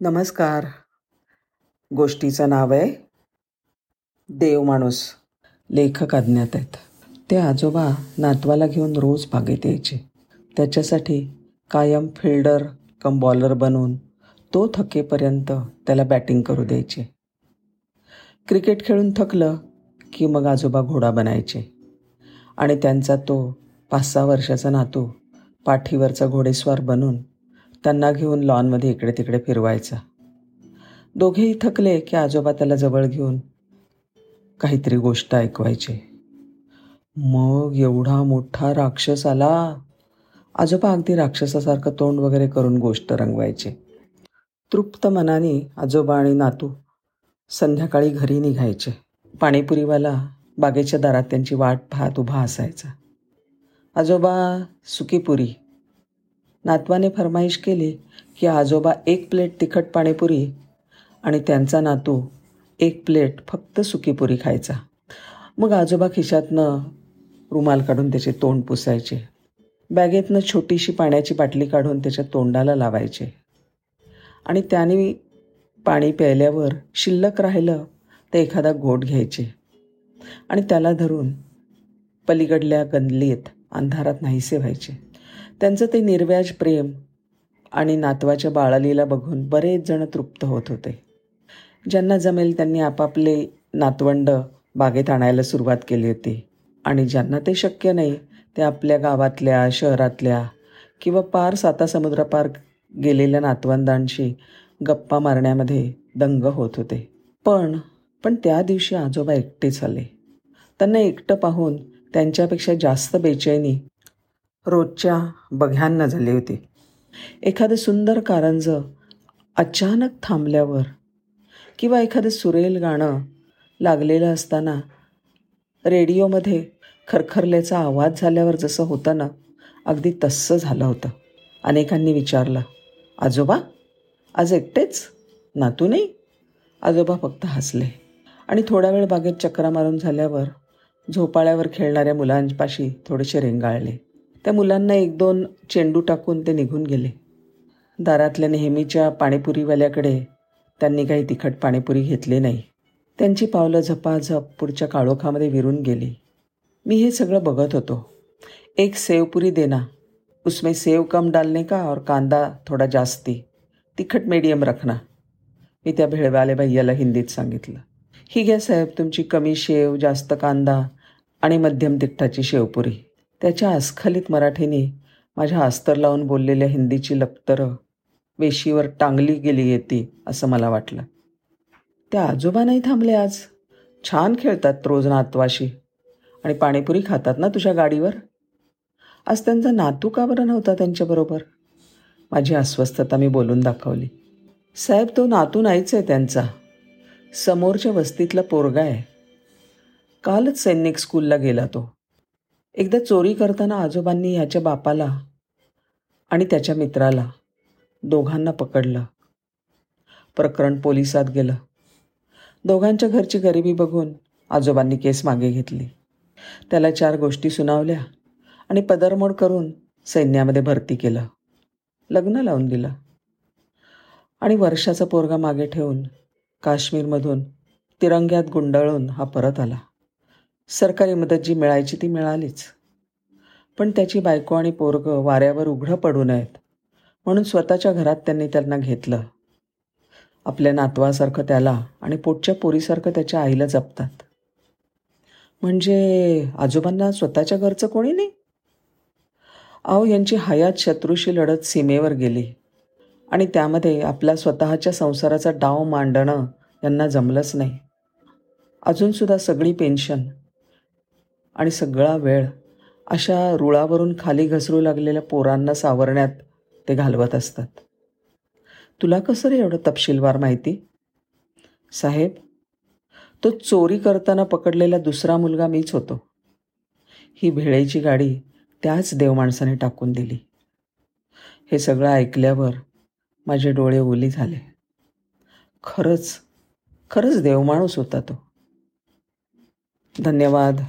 नमस्कार. गोष्टीचं नाव आहे देव माणूस. लेखक अज्ञात आहेत. ते आजोबा नातवाला घेऊन रोज बागेत यायचे. त्याच्यासाठी कायम फिल्डर कम बॉलर बनवून तो थकेपर्यंत त्याला बॅटिंग करू द्यायचे. क्रिकेट खेळून थकलं की मग आजोबा घोडा बनायचे. आणि त्यांचा तो पाच सहा वर्षाचा नातू पाठीवरचा घोडेस्वार बनून त्यांना घेऊन लॉनमध्ये इकडे तिकडे फिरवायचा. दोघेही थकले की आजोबा त्याला जवळ घेऊन काहीतरी गोष्ट ऐकवायचे. मग एवढा मोठा राक्षस आला. आजोबा अगदी राक्षसासारखं तोंड वगैरे करून गोष्ट रंगवायचे. तृप्त मनाने आजोबा आणि नातू संध्याकाळी घरी निघायचे. पाणीपुरीवाला बागेच्या दारात त्यांची वाट पाहत उभा असायचा. आजोबा सुकीपुरी नातवाने फरमाईश केली की आजोबा एक प्लेट तिखट पाणीपुरी आणि त्यांचा नातू एक प्लेट फक्त सुकीपुरी खायचा. मग आजोबा खिशातनं रुमाल काढून त्याचे तोंड पुसायचे. बॅगेतनं छोटीशी पाण्याची बाटली काढून त्याच्या तोंडाला लावायचे. आणि त्याने पाणी प्यायल्यावर शिल्लक राहिलं तर एखादा घोट घ्यायचे. आणि त्याला धरून पलीकडल्या गंदलीत अंधारात नाहीसे व्हायचे. त्यांचं ते निर्व्याज प्रेम आणि नातवाच्या बाळालीला बघून बरेच जण तृप्त होत होते. ज्यांना जमेल त्यांनी आपापले नातवंड बागेत आणायला सुरुवात केली होती. आणि ज्यांना ते शक्य नाही ते आपल्या गावातल्या शहरातल्या किंवा पार साता समुद्रापार गेलेल्या नातवंदांशी गप्पा मारण्यामध्ये दंग होत होते. पण पण त्या दिवशी आजोबा एकटेच आले. त्यांना एकटं पाहून त्यांच्यापेक्षा जास्त बेचैनी रोजच्या बघ्यांना झाली होती. एखादं सुंदर कारंजं अचानक थांबल्यावर किंवा एखादं सुरेल गाणं लागलेलं असताना रेडिओमध्ये खरखरल्याचा आवाज झाल्यावर जसं होतं ना अगदी तस्सं झालं होतं. अनेकांनी विचारलं आजोबा आज एकटेच? नातू नाही आजोबा फक्त हसले आणि थोडा वेळ बागेत चक्रा मारून झाल्यावर झोपाळ्यावर खेळणाऱ्या मुलांपाशी थोडेसे रेंगाळले. त्या मुलांना एक दोन चेंडू टाकून ते निघून गेले. दारातल्या नेहमीच्या पाणीपुरीवाल्याकडे त्यांनी काही तिखट पाणीपुरी घेतली नाही. त्यांची पावलं झपाझप पुढच्या काळोखामध्ये विरून गेली. मी हे सगळं बघत होतो. एक सेवपुरी देना उसमें सेव कम डालने का और कांदा थोडा जास्ती. तिखट मीडियम रखना मी त्या भेळवाले भैयाला हिंदीत सांगितलं. ही घ्या साहेब तुमची कमी शेव जास्त कांदा आणि मध्यम तिखटाची शेवपुरी. त्याच्या अस्खलित मराठीने माझ्या अस्तर लावून बोललेल्या हिंदीची लपतरं वेशीवर टांगली गेली येते असं मला वाटलं. त्या आजोबा नाही थांबले आज. छान खेळतात रोज नातवाशी. आणि पाणीपुरी खातात ना तुझ्या गाडीवर? आज त्यांचा नातू का बरं नव्हता त्यांच्याबरोबर माझी अस्वस्थता मी बोलून दाखवली. साहेब तो नातू नाहीच आहे त्यांचा. समोरच्या वस्तीतला पोरगा आहे. कालच सैनिक स्कूलला गेला तो. एकदा चोरी करताना आजोबांनी ह्याच्या बापाला आणि त्याच्या मित्राला दोघांना पकडलं. प्रकरण पोलिसात गेलं. दोघांच्या घरची गरिबी बघून आजोबांनी केस मागे घेतली. त्याला चार गोष्टी सुनावल्या आणि पदरमोड करून सैन्यामध्ये भरती केलं. लग्न लावून दिलं. आणि वर्षाचा पोरगा मागे ठेवून काश्मीरमधून तिरंग्यात गुंडाळून हा परत आला. सरकारी मदत जी मिळायची ती मिळालीच. पण त्याची बायको आणि पोरगं वाऱ्यावर उघडं पडू नयेत. म्हणून स्वतःच्या घरात त्यांनी त्यांना घेतलं. आपल्या नातवासारखं त्याला आणि पोटच्या पोरीसारखं त्याच्या आईला जपतात. म्हणजे आजोबांना स्वतःच्या घरचं कोणी नाही? अहो यांची हयात शत्रूशी लढत सीमेवर गेली. आणि त्यामध्ये आपल्या स्वतःच्या संसाराचा डाव मांडणं यांना जमलंच नाही. अजूनसुद्धा सगळी पेन्शन आणि सगळा वेळ अशा रुळावरून खाली घसरू लागलेल्या पोरांना सावरण्यात ते घालवत असतात. तुला कसं रे एवढं तपशीलवार माहिती? साहेब तो चोरी करताना पकडलेला दुसरा मुलगा मीच होतो. ही भेळेची गाडी त्याच देवमाणसाने टाकून दिली. हे सगळं ऐकल्यावर माझे डोळे ओली झाले. खरंच खरंच देवमाणूस होता तो. धन्यवाद.